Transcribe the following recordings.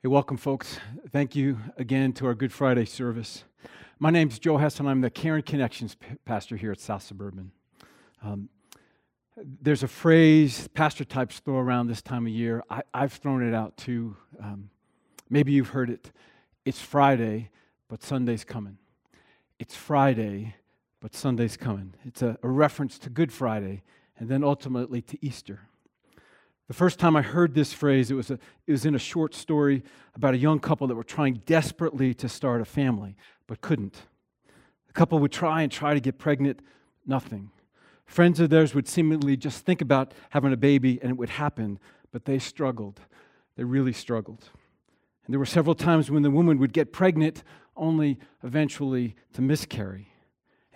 Hey, welcome, folks. Thank you again to our Good Friday service. My name is Joe Hess, and I'm the Karen Connections pastor here at South Suburban. Um, there's a phrase pastor types throw around this time of year. I, have thrown it out too. Um, maybe you've heard it. It's Friday, but Sunday's coming. It's Friday, but Sunday's coming. It's a, a reference to Good Friday and then ultimately to Easter. The first time I heard this phrase, it was, a, it was in a short story about a young couple that were trying desperately to start a family, but couldn't. The couple would try and try to get pregnant, nothing. Friends of theirs would seemingly just think about having a baby and it would happen, but they struggled. They really struggled. And there were several times when the woman would get pregnant only eventually to miscarry.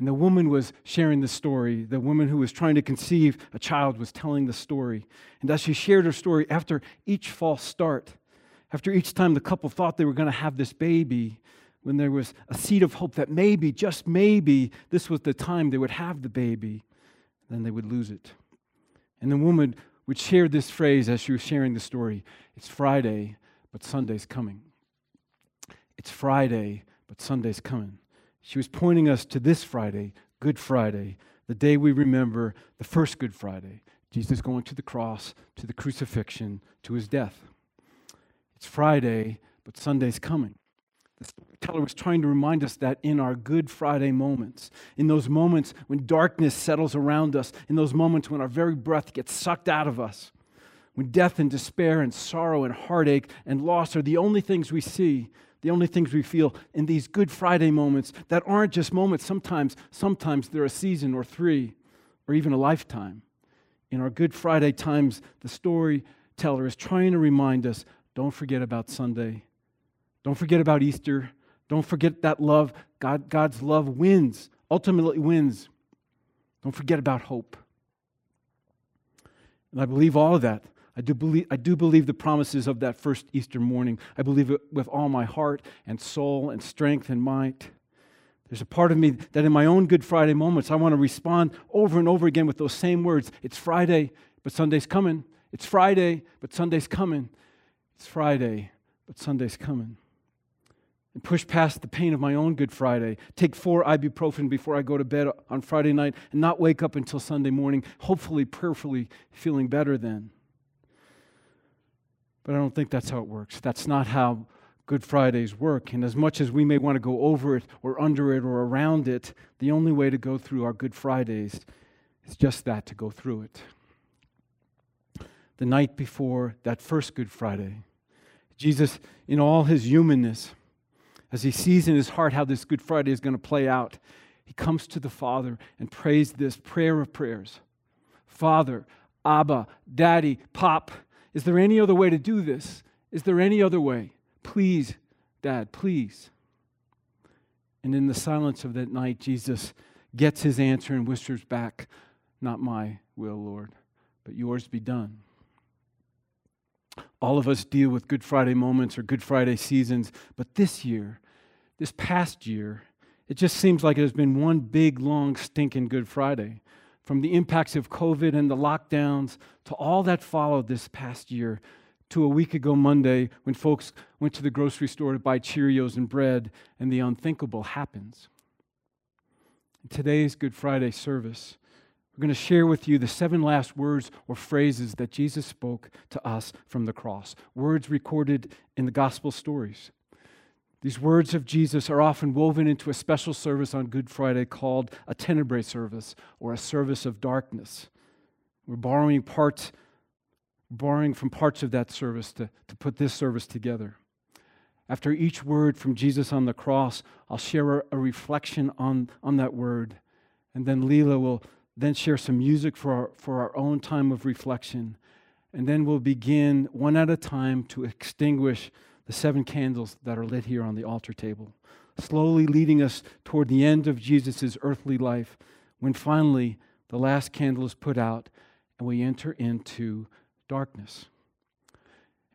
And the woman was sharing the story. The woman who was trying to conceive a child was telling the story. And as she shared her story, after each false start, after each time the couple thought they were going to have this baby, when there was a seed of hope that maybe, just maybe, this was the time they would have the baby, then they would lose it. And the woman would share this phrase as she was sharing the story It's Friday, but Sunday's coming. It's Friday, but Sunday's coming. She was pointing us to this Friday, Good Friday, the day we remember the first Good Friday, Jesus going to the cross, to the crucifixion, to his death. It's Friday, but Sunday's coming. The storyteller was trying to remind us that in our Good Friday moments, in those moments when darkness settles around us, in those moments when our very breath gets sucked out of us, when death and despair and sorrow and heartache and loss are the only things we see, the only things we feel in these Good Friday moments that aren't just moments. Sometimes, sometimes they're a season or three or even a lifetime. In our Good Friday times, the storyteller is trying to remind us don't forget about Sunday. Don't forget about Easter. Don't forget that love. God, God's love wins, ultimately wins. Don't forget about hope. And I believe all of that I do, believe, I do believe the promises of that first Easter morning. I believe it with all my heart and soul and strength and might. There's a part of me that in my own Good Friday moments, I want to respond over and over again with those same words. It's Friday, but Sunday's coming. It's Friday, but Sunday's coming. It's Friday, but Sunday's coming. And push past the pain of my own Good Friday. Take four ibuprofen before I go to bed on Friday night and not wake up until Sunday morning, hopefully, prayerfully feeling better then. But I don't think that's how it works. That's not how Good Fridays work. And as much as we may want to go over it or under it or around it, the only way to go through our Good Fridays is just that to go through it. The night before that first Good Friday, Jesus, in all his humanness, as he sees in his heart how this Good Friday is going to play out, he comes to the Father and prays this prayer of prayers Father, Abba, Daddy, Pop, is there any other way to do this? Is there any other way? Please, Dad, please. And in the silence of that night, Jesus gets his answer and whispers back, Not my will, Lord, but yours be done. All of us deal with Good Friday moments or Good Friday seasons, but this year, this past year, it just seems like it has been one big, long, stinking Good Friday from the impacts of COVID and the lockdowns to all that followed this past year to a week ago Monday when folks went to the grocery store to buy Cheerios and bread and the unthinkable happens. In today's Good Friday service, we're going to share with you the seven last words or phrases that Jesus spoke to us from the cross, words recorded in the gospel stories. These words of Jesus are often woven into a special service on Good Friday called a tenebrae service or a service of darkness. We're borrowing parts, borrowing from parts of that service to, to put this service together. After each word from Jesus on the cross, I'll share a, a reflection on, on that word. And then Leela will then share some music for our, for our own time of reflection. And then we'll begin one at a time to extinguish the seven candles that are lit here on the altar table, slowly leading us toward the end of Jesus' earthly life, when finally the last candle is put out and we enter into darkness.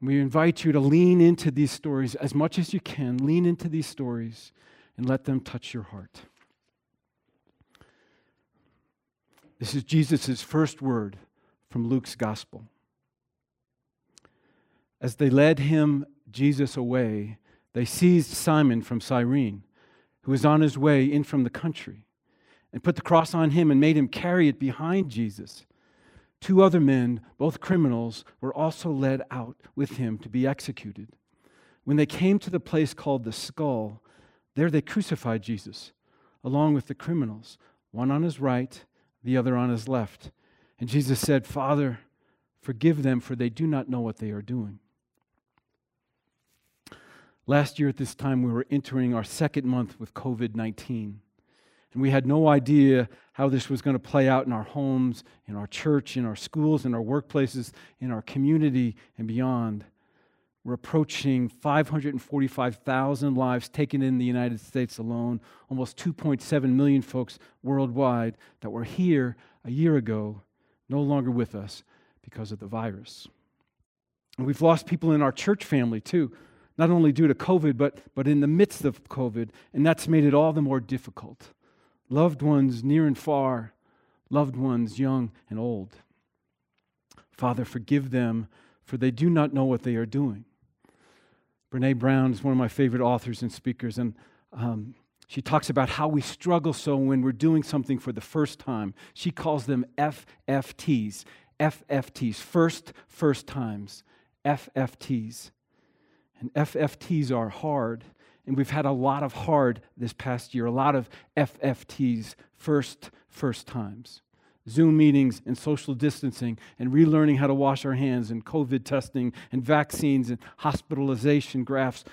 We invite you to lean into these stories as much as you can. Lean into these stories and let them touch your heart. This is Jesus' first word from Luke's gospel. As they led him Jesus away, they seized Simon from Cyrene, who was on his way in from the country, and put the cross on him and made him carry it behind Jesus. Two other men, both criminals, were also led out with him to be executed. When they came to the place called the skull, there they crucified Jesus, along with the criminals, one on his right, the other on his left. And Jesus said, Father, forgive them, for they do not know what they are doing. Last year at this time, we were entering our second month with COVID 19. And we had no idea how this was going to play out in our homes, in our church, in our schools, in our workplaces, in our community, and beyond. We're approaching 545,000 lives taken in the United States alone, almost 2.7 million folks worldwide that were here a year ago, no longer with us because of the virus. And we've lost people in our church family too, not only due to COVID, but, but in the midst of COVID, and that's made it all the more difficult loved ones near and far, loved ones young and old. Father, forgive them, for they do not know what they are doing. Brene Brown is one of my favorite authors and speakers, and um, she talks about how we struggle so when we're doing something for the first time. She calls them FFTs. FFTs, first, first times. FFTs. And FFTs are hard and we've had a lot of hard this past year, a lot of FFTs, first, first times. Zoom meetings and social distancing and relearning how to wash our hands and COVID testing and vaccines and hospitalization graphs.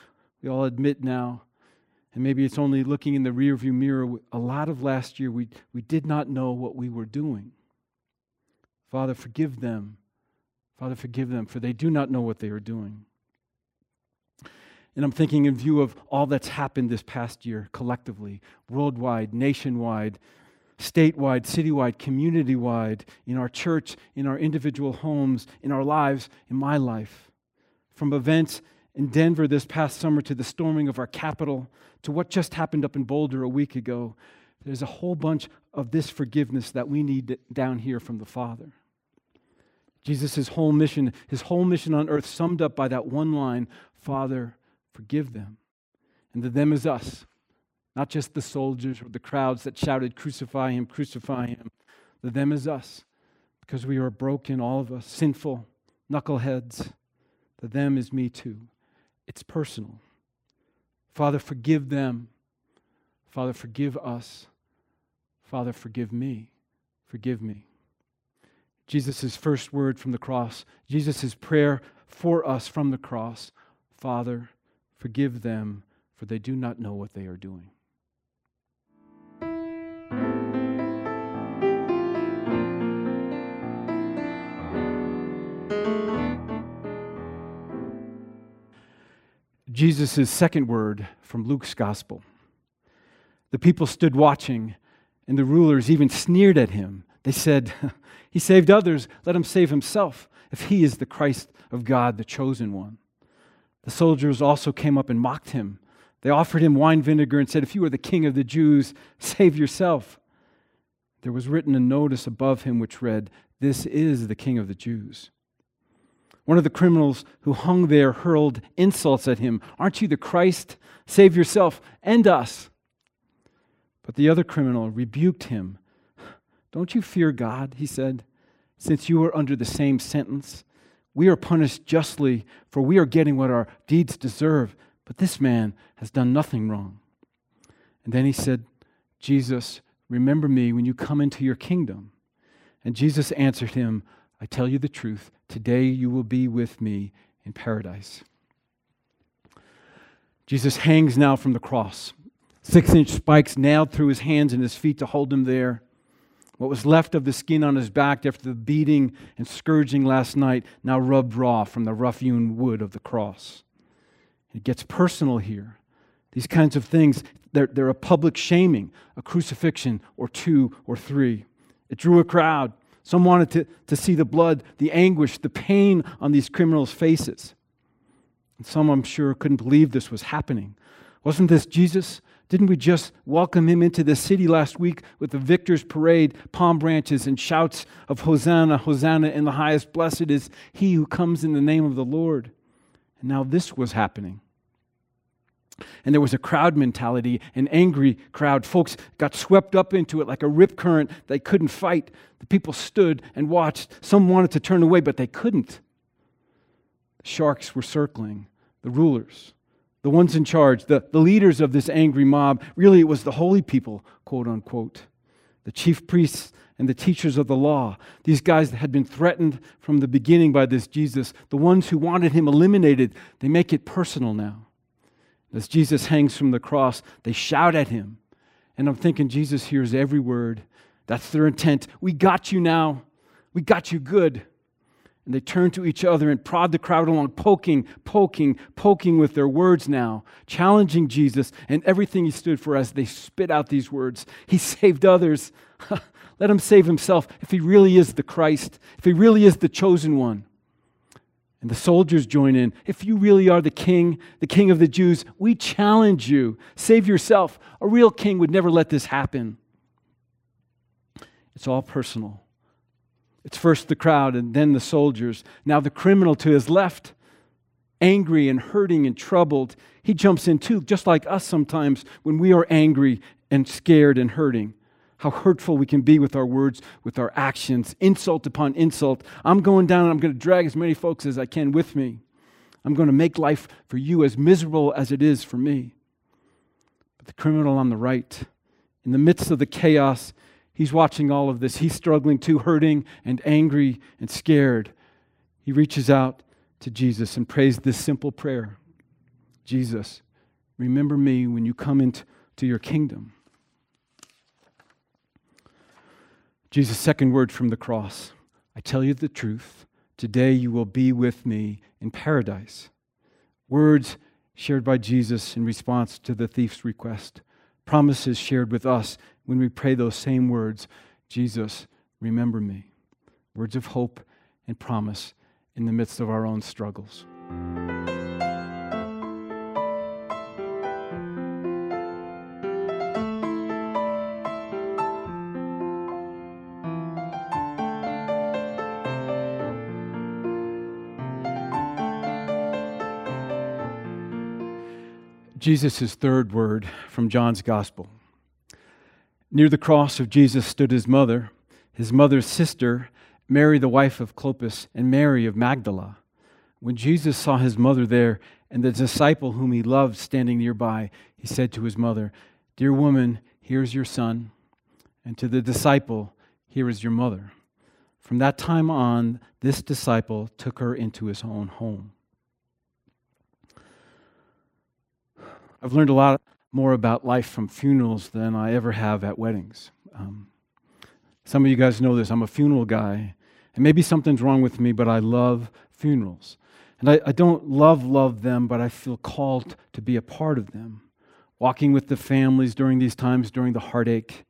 We all admit now, and maybe it's only looking in the rearview mirror, a lot of last year we, we did not know what we were doing. Father, forgive them. Father, forgive them, for they do not know what they are doing. And I'm thinking in view of all that's happened this past year collectively, worldwide, nationwide, statewide, citywide, community wide, in our church, in our individual homes, in our lives, in my life. From events in Denver this past summer to the storming of our Capitol to what just happened up in Boulder a week ago, there's a whole bunch of this forgiveness that we need down here from the Father. Jesus' whole mission, his whole mission on earth, summed up by that one line Father, forgive them. And the them is us, not just the soldiers or the crowds that shouted, Crucify him, crucify him. The them is us, because we are broken, all of us, sinful, knuckleheads. The them is me too. It's personal. Father, forgive them. Father, forgive us. Father, forgive me. Forgive me. Jesus' first word from the cross, Jesus' prayer for us from the cross Father, Forgive them, for they do not know what they are doing. Jesus' second word from Luke's gospel. The people stood watching, and the rulers even sneered at him. They said, He saved others, let him save himself, if he is the Christ of God, the chosen one. The soldiers also came up and mocked him. They offered him wine vinegar and said, If you are the king of the Jews, save yourself. There was written a notice above him which read, This is the king of the Jews. One of the criminals who hung there hurled insults at him. Aren't you the Christ? Save yourself and us. But the other criminal rebuked him. Don't you fear God, he said, since you are under the same sentence? We are punished justly, for we are getting what our deeds deserve. But this man has done nothing wrong. And then he said, Jesus, remember me when you come into your kingdom. And Jesus answered him, I tell you the truth, today you will be with me in paradise. Jesus hangs now from the cross, six inch spikes nailed through his hands and his feet to hold him there. What was left of the skin on his back after the beating and scourging last night now rubbed raw from the rough hewn wood of the cross. It gets personal here. These kinds of things, they're, they're a public shaming, a crucifixion or two or three. It drew a crowd. Some wanted to, to see the blood, the anguish, the pain on these criminals' faces. And some, I'm sure, couldn't believe this was happening. Wasn't this Jesus? Didn't we just welcome him into the city last week with the victor's parade, palm branches, and shouts of Hosanna, Hosanna in the highest? Blessed is he who comes in the name of the Lord. And now this was happening. And there was a crowd mentality, an angry crowd. Folks got swept up into it like a rip current they couldn't fight. The people stood and watched. Some wanted to turn away, but they couldn't. The sharks were circling, the rulers, the ones in charge, the, the leaders of this angry mob. Really, it was the holy people, quote unquote, the chief priests and the teachers of the law. These guys that had been threatened from the beginning by this Jesus, the ones who wanted him eliminated, they make it personal now. As Jesus hangs from the cross, they shout at him. And I'm thinking Jesus hears every word. That's their intent. We got you now. We got you good. And they turn to each other and prod the crowd along, poking, poking, poking with their words now, challenging Jesus and everything he stood for as they spit out these words. He saved others. Let him save himself if he really is the Christ, if he really is the chosen one. And the soldiers join in. If you really are the king, the king of the Jews, we challenge you. Save yourself. A real king would never let this happen. It's all personal. It's first the crowd and then the soldiers. Now the criminal to his left, angry and hurting and troubled, he jumps in too, just like us sometimes when we are angry and scared and hurting how hurtful we can be with our words, with our actions, insult upon insult. I'm going down and I'm going to drag as many folks as I can with me. I'm going to make life for you as miserable as it is for me. But the criminal on the right, in the midst of the chaos, he's watching all of this. He's struggling too, hurting and angry and scared. He reaches out to Jesus and prays this simple prayer Jesus, remember me when you come into your kingdom. Jesus' second word from the cross I tell you the truth, today you will be with me in paradise. Words shared by Jesus in response to the thief's request, promises shared with us when we pray those same words Jesus, remember me. Words of hope and promise in the midst of our own struggles. Jesus' third word from John's Gospel. Near the cross of Jesus stood his mother, his mother's sister, Mary, the wife of Clopas, and Mary of Magdala. When Jesus saw his mother there and the disciple whom he loved standing nearby, he said to his mother, Dear woman, here is your son. And to the disciple, Here is your mother. From that time on, this disciple took her into his own home. I've learned a lot more about life from funerals than I ever have at weddings. Um, some of you guys know this. I'm a funeral guy. And maybe something's wrong with me, but I love funerals. And I, I don't love, love them, but I feel called to be a part of them. Walking with the families during these times, during the heartache.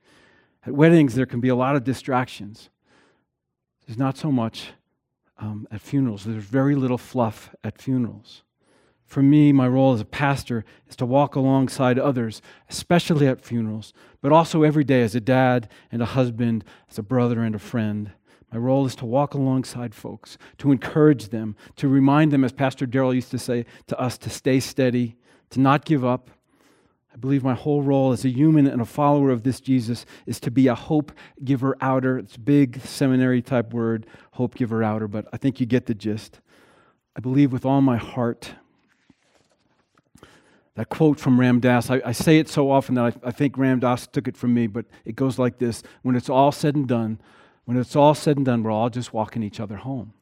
At weddings, there can be a lot of distractions. There's not so much um, at funerals, there's very little fluff at funerals for me, my role as a pastor is to walk alongside others, especially at funerals, but also every day as a dad and a husband, as a brother and a friend. My role is to walk alongside folks, to encourage them, to remind them, as Pastor Daryl used to say to us, to stay steady, to not give up. I believe my whole role as a human and a follower of this Jesus is to be a hope giver outer. It's a big seminary type word, hope giver outer, but I think you get the gist. I believe with all my heart that quote from Ram Dass, I, I say it so often that I, I think Ram Dass took it from me, but it goes like this When it's all said and done, when it's all said and done, we're all just walking each other home.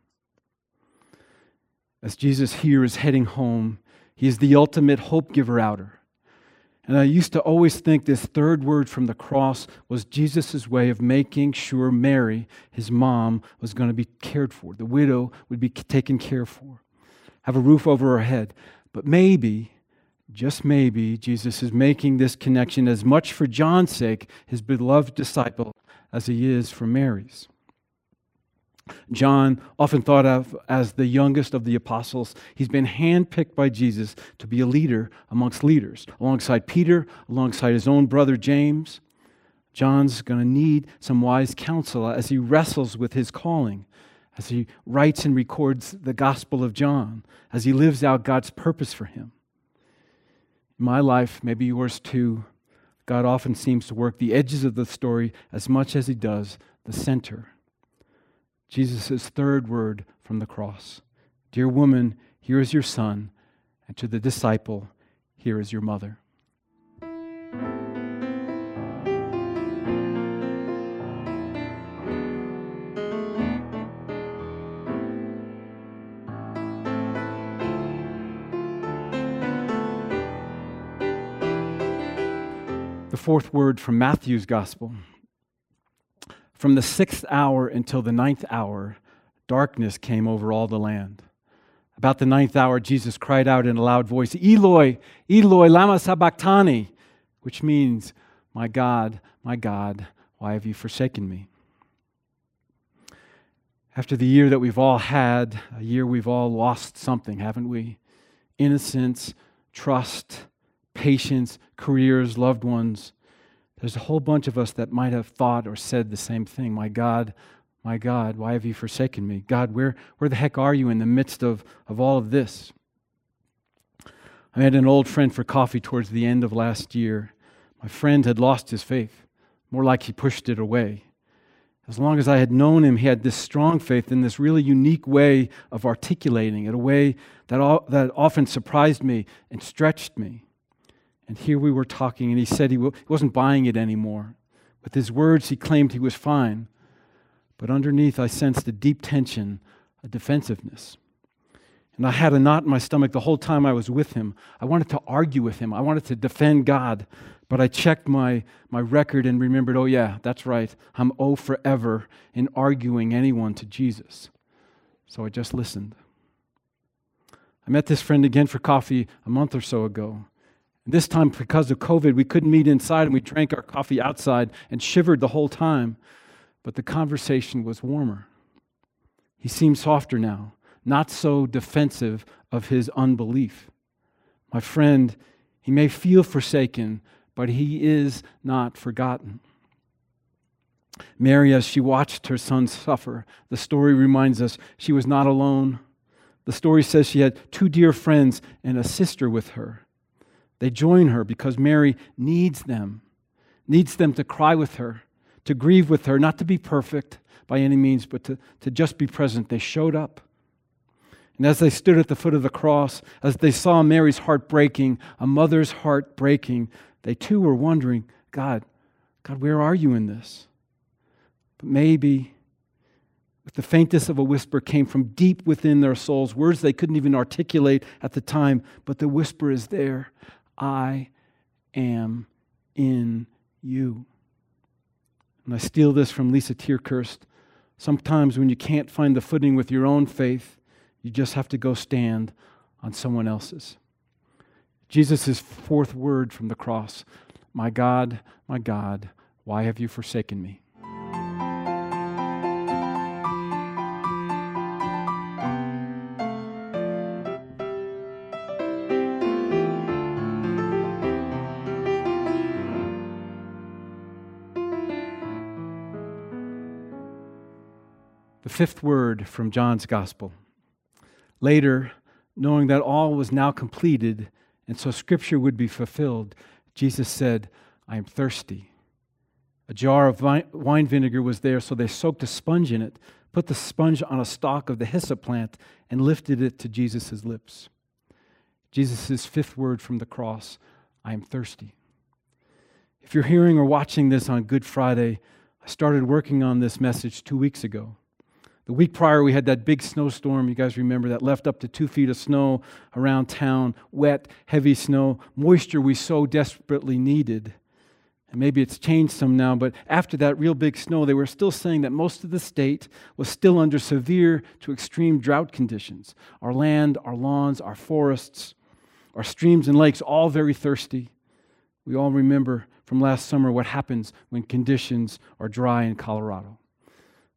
As Jesus here is heading home, he is the ultimate hope giver outer. And I used to always think this third word from the cross was Jesus' way of making sure Mary, his mom, was going to be cared for. The widow would be taken care for, have a roof over her head. But maybe just maybe, Jesus is making this connection as much for John's sake, his beloved disciple, as he is for Mary's. John, often thought of as the youngest of the apostles, he's been handpicked by Jesus to be a leader amongst leaders, alongside Peter, alongside his own brother James. John's going to need some wise counsel as he wrestles with his calling as he writes and records the Gospel of John, as he lives out God's purpose for him. My life, maybe yours too, God often seems to work the edges of the story as much as he does the center. Jesus' third word from the cross Dear woman, here is your son, and to the disciple, here is your mother. Fourth word from Matthew's gospel. From the sixth hour until the ninth hour, darkness came over all the land. About the ninth hour, Jesus cried out in a loud voice, Eloi, Eloi, lama sabachthani, which means, My God, my God, why have you forsaken me? After the year that we've all had, a year we've all lost something, haven't we? Innocence, trust, patience, careers, loved ones. There's a whole bunch of us that might have thought or said the same thing. My God, my God, why have you forsaken me? God, where, where the heck are you in the midst of, of all of this? I met an old friend for coffee towards the end of last year. My friend had lost his faith, more like he pushed it away. As long as I had known him, he had this strong faith in this really unique way of articulating it, a way that, all, that often surprised me and stretched me. And here we were talking, and he said he, wasn't buying it anymore. With his words, he claimed he was fine. But underneath, I sensed a deep tension, a defensiveness. And I had a knot in my stomach the whole time I was with him. I wanted to argue with him, I wanted to defend God. But I checked my, my record and remembered, oh, yeah, that's right. I'm O forever in arguing anyone to Jesus. So I just listened. I met this friend again for coffee a month or so ago. And this time, because of COVID, we couldn't meet inside and we drank our coffee outside and shivered the whole time but the conversation was warmer. He seemed softer now, not so defensive of his unbelief. My friend, he may feel forsaken, but he is not forgotten. Mary, as she watched her son suffer, the story reminds us she was not alone. The story says she had two dear friends and a sister with her. They join her because Mary needs them, needs them to cry with her, to grieve with her, not to be perfect by any means, but to, to just be present. They showed up. And as they stood at the foot of the cross, as they saw Mary's heart breaking, a mother's heart breaking, they too were wondering, God, God, where are you in this? But maybe with the faintest of a whisper came from deep within their souls, words they couldn't even articulate at the time, but the whisper is there I am in you. And I steal this from Lysa TerKeurst. Sometimes when you can't find the footing with your own faith, you just have to go stand on someone else's. Jesus' fourth word from the cross My God, my God, why have you forsaken me? Fifth word from John's gospel. Later, knowing that all was now completed, and so scripture would be fulfilled, Jesus said, I am thirsty. A jar of wine vinegar was there, so they soaked a sponge in it, put the sponge on a stalk of the hyssop plant, and lifted it to Jesus' lips. Jesus' fifth word from the cross I am thirsty. If you're hearing or watching this on Good Friday, I started working on this message two weeks ago. The week prior, we had that big snowstorm. You guys remember that left up to two feet of snow around town, wet, heavy snow, moisture we so desperately needed. And maybe it's changed some now, but after that real big snow, they were still saying that most of the state was still under severe to extreme drought conditions. Our land, our lawns, our forests, our streams and lakes, all very thirsty. We all remember from last summer what happens when conditions are dry in Colorado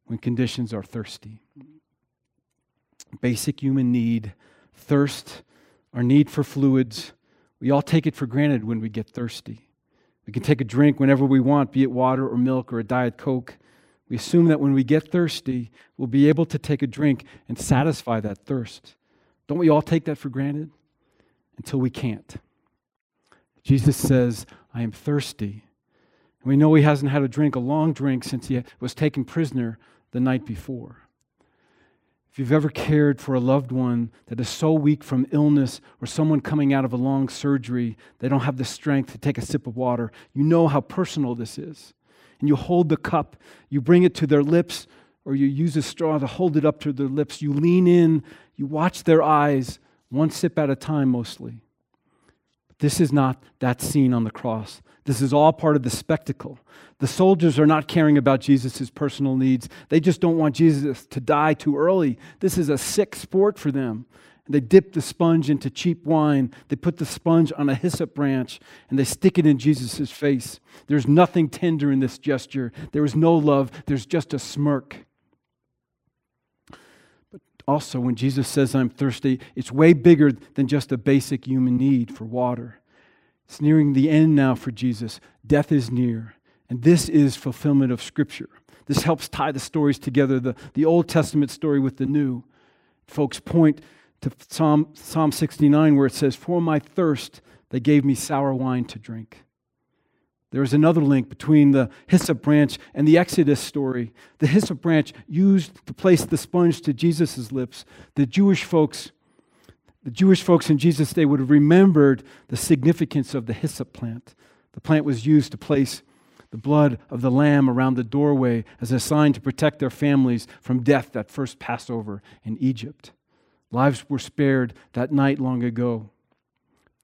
when conditions are thirsty. Basic human need, thirst, our need for fluids. We all take it for granted when we get thirsty. We can take a drink whenever we want, be it water or milk or a Diet Coke. We assume that when we get thirsty, we'll be able to take a drink and satisfy that thirst. Don't we all take that for granted? Until we can't. Jesus says, I am thirsty. And we know he hasn't had a drink, a long drink, since he was taken prisoner the night before. If you've ever cared for a loved one that is so weak from illness or someone coming out of a long surgery, they don't have the strength to take a sip of water, you know how personal this is. And you hold the cup, you bring it to their lips, or you use a straw to hold it up to their lips. You lean in, you watch their eyes, one sip at a time mostly. This is not that scene on the cross. This is all part of the spectacle. The soldiers are not caring about Jesus' personal needs. They just don't want Jesus to die too early. This is a sick sport for them. They dip the sponge into cheap wine. They put the sponge on a hyssop branch and they stick it in Jesus' face. There's nothing tender in this gesture. There is no love. There's just a smirk. Also, when Jesus says, I'm thirsty, it's way bigger than just a basic human need for water. It's nearing the end now for Jesus. Death is near. And this is fulfillment of Scripture. This helps tie the stories together, the, the Old Testament story with the New. Folks point to Psalm, Psalm 69, where it says, For my thirst, they gave me sour wine to drink. There is another link between the hyssop branch and the Exodus story. The hyssop branch used to place the sponge to Jesus' lips. The Jewish folks the Jewish folks in Jesus' day would have remembered the significance of the hyssop plant. The plant was used to place the blood of the lamb around the doorway as a sign to protect their families from death that first Passover in Egypt. Lives were spared that night long ago.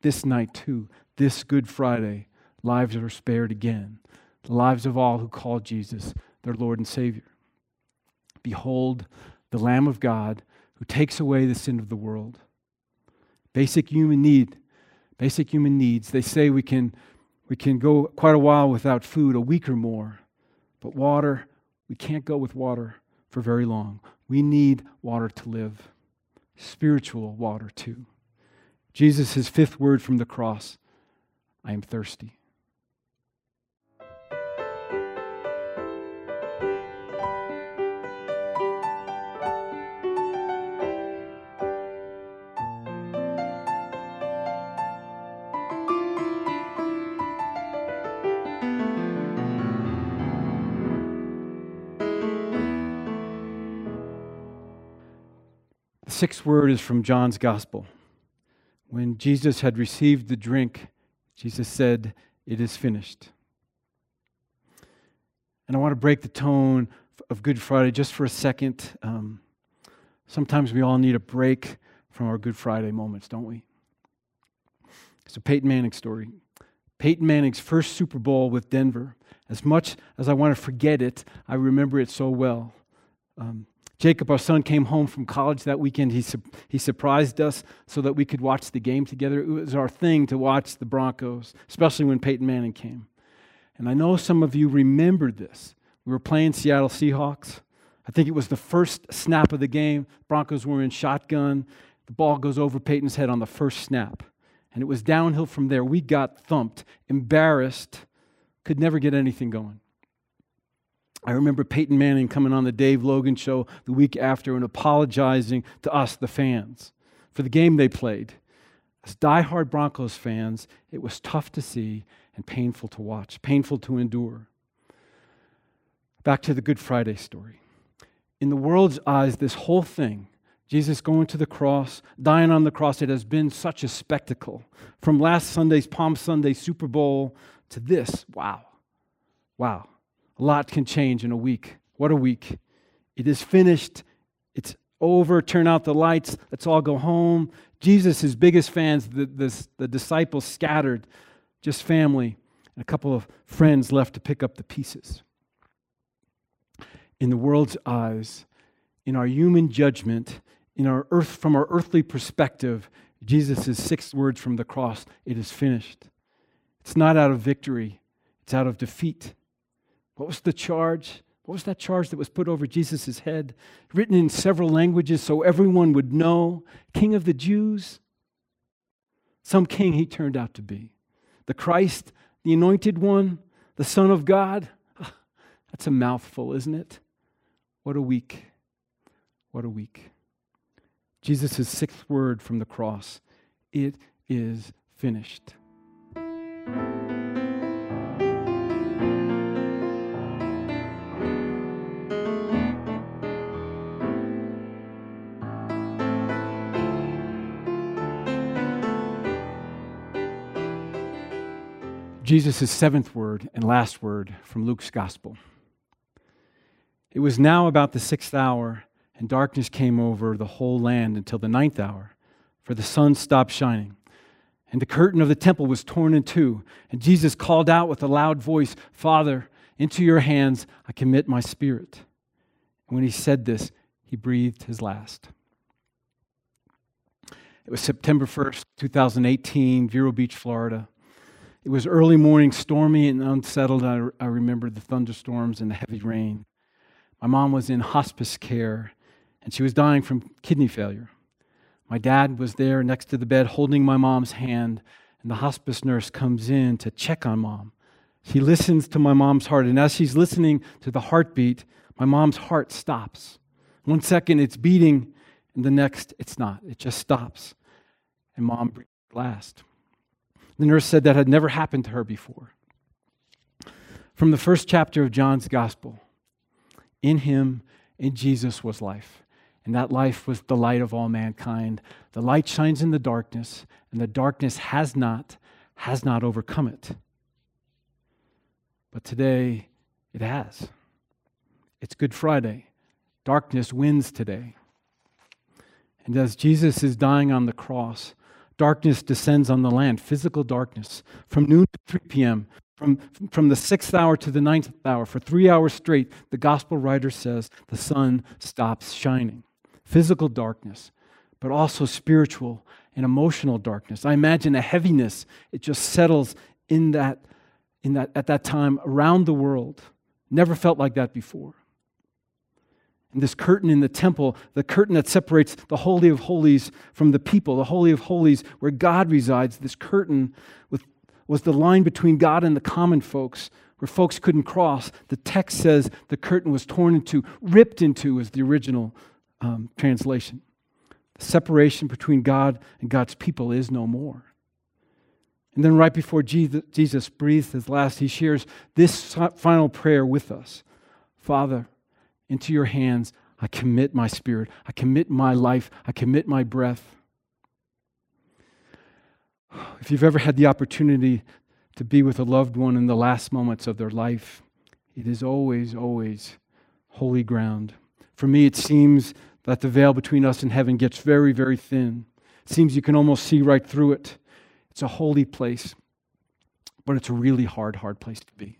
This night, too, this Good Friday, lives are spared again. The lives of all who call Jesus their Lord and Savior. Behold, the Lamb of God who takes away the sin of the world. Basic human need, basic human needs. They say we can, we can go quite a while without food, a week or more, but water, we can't go with water for very long. We need water to live, spiritual water too. Jesus, fifth word from the cross I am thirsty. Sixth word is from John's gospel. When Jesus had received the drink, Jesus said, It is finished. And I want to break the tone of Good Friday just for a second. Um, sometimes we all need a break from our Good Friday moments, don't we? It's a Peyton Manning story. Peyton Manning's first Super Bowl with Denver. As much as I want to forget it, I remember it so well. Um, Jacob, our son, came home from college that weekend. He, su- he surprised us so that we could watch the game together. It was our thing to watch the Broncos, especially when Peyton Manning came. And I know some of you remembered this. We were playing Seattle Seahawks. I think it was the first snap of the game. Broncos were in shotgun. The ball goes over Peyton's head on the first snap. And it was downhill from there. We got thumped, embarrassed, could never get anything going. I remember Peyton Manning coming on the Dave Logan show the week after and apologizing to us, the fans, for the game they played. As die-hard Broncos fans, it was tough to see and painful to watch, painful to endure. Back to the Good Friday story. In the world's eyes, this whole thing, Jesus going to the cross, dying on the cross, it has been such a spectacle. From last Sunday's Palm Sunday Super Bowl to this, wow, wow. A lot can change in a week. What a week. It is finished. It's over. Turn out the lights. Let's all go home. Jesus, his biggest fans, the, the, the disciples scattered, just family, and a couple of friends left to pick up the pieces. In the world's eyes, in our human judgment, in our earth, from our earthly perspective, Jesus' six words from the cross, it is finished. It's not out of victory, it's out of defeat. What was the charge? What was that charge that was put over Jesus' head? Written in several languages so everyone would know King of the Jews? Some king he turned out to be. The Christ, the anointed one, the Son of God. Ah, that's a mouthful, isn't it? What a week. What a week. Jesus' sixth word from the cross it is finished. Jesus' seventh word and last word from Luke's gospel. It was now about the sixth hour, and darkness came over the whole land until the ninth hour, for the sun stopped shining. And the curtain of the temple was torn in two. And Jesus called out with a loud voice, Father, into your hands I commit my spirit. And when he said this, he breathed his last. It was September 1st, 2018, Vero Beach, Florida. It was early morning, stormy and unsettled. I, I remember the thunderstorms and the heavy rain. My mom was in hospice care, and she was dying from kidney failure. My dad was there next to the bed holding my mom's hand, and the hospice nurse comes in to check on mom. She listens to my mom's heart, and as she's listening to the heartbeat, my mom's heart stops. One second it's beating, and the next it's not. It just stops. And mom breathes last. The nurse said that had never happened to her before. From the first chapter of John's gospel, in him, in Jesus, was life. And that life was the light of all mankind. The light shines in the darkness, and the darkness has not, has not overcome it. But today, it has. It's Good Friday. Darkness wins today. And as Jesus is dying on the cross, darkness descends on the land, physical darkness, from noon to 3 p.m., from, from the sixth hour to the ninth hour. For three hours straight, the gospel writer says the sun stops shining. Physical darkness, but also spiritual and emotional darkness. I imagine a heaviness, it just settles in that, in that, at that time around the world. Never felt like that before. And this curtain in the temple, the curtain that separates the Holy of Holies from the people, the Holy of Holies where God resides, this curtain with, was the line between God and the common folks where folks couldn't cross. The text says the curtain was torn into, ripped into, is the original um, translation. The separation between God and God's people is no more. And then, right before Jesus, breathes his last, he shares this final prayer with us Father, into your hands I commit my spirit, I commit my life, I commit my breath. If you've ever had the opportunity to be with a loved one in the last moments of their life, it is always, always holy ground. For me, it seems that the veil between us and heaven gets very, very thin. It seems you can almost see right through it. It's a holy place, but it's a really hard, hard place to be.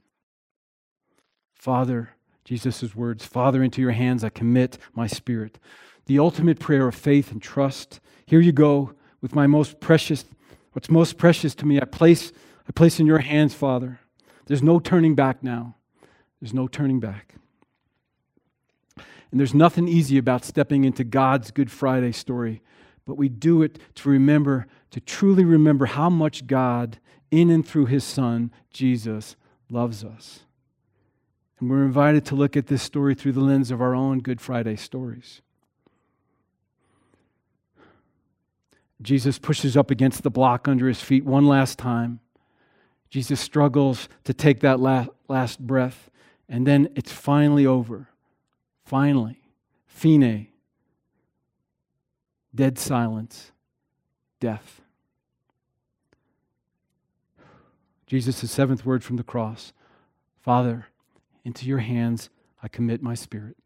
Father, Jesus' words Father, into your hands I commit my spirit. The ultimate prayer of faith and trust. Here you go with my most precious, what's most precious to me. I place, I place in your hands, Father. There's no turning back now. There's no turning back. And there's nothing easy about stepping into God's Good Friday story, but we do it to remember, to truly remember how much God, in and through his Son, Jesus, loves us. And we're invited to look at this story through the lens of our own Good Friday stories. Jesus pushes up against the block under his feet one last time. Jesus struggles to take that last, last breath, and then it's finally over. Finally. Fine. Dead silence. Death. Jesus' seventh word from the cross Father, into your hands I commit my spirit.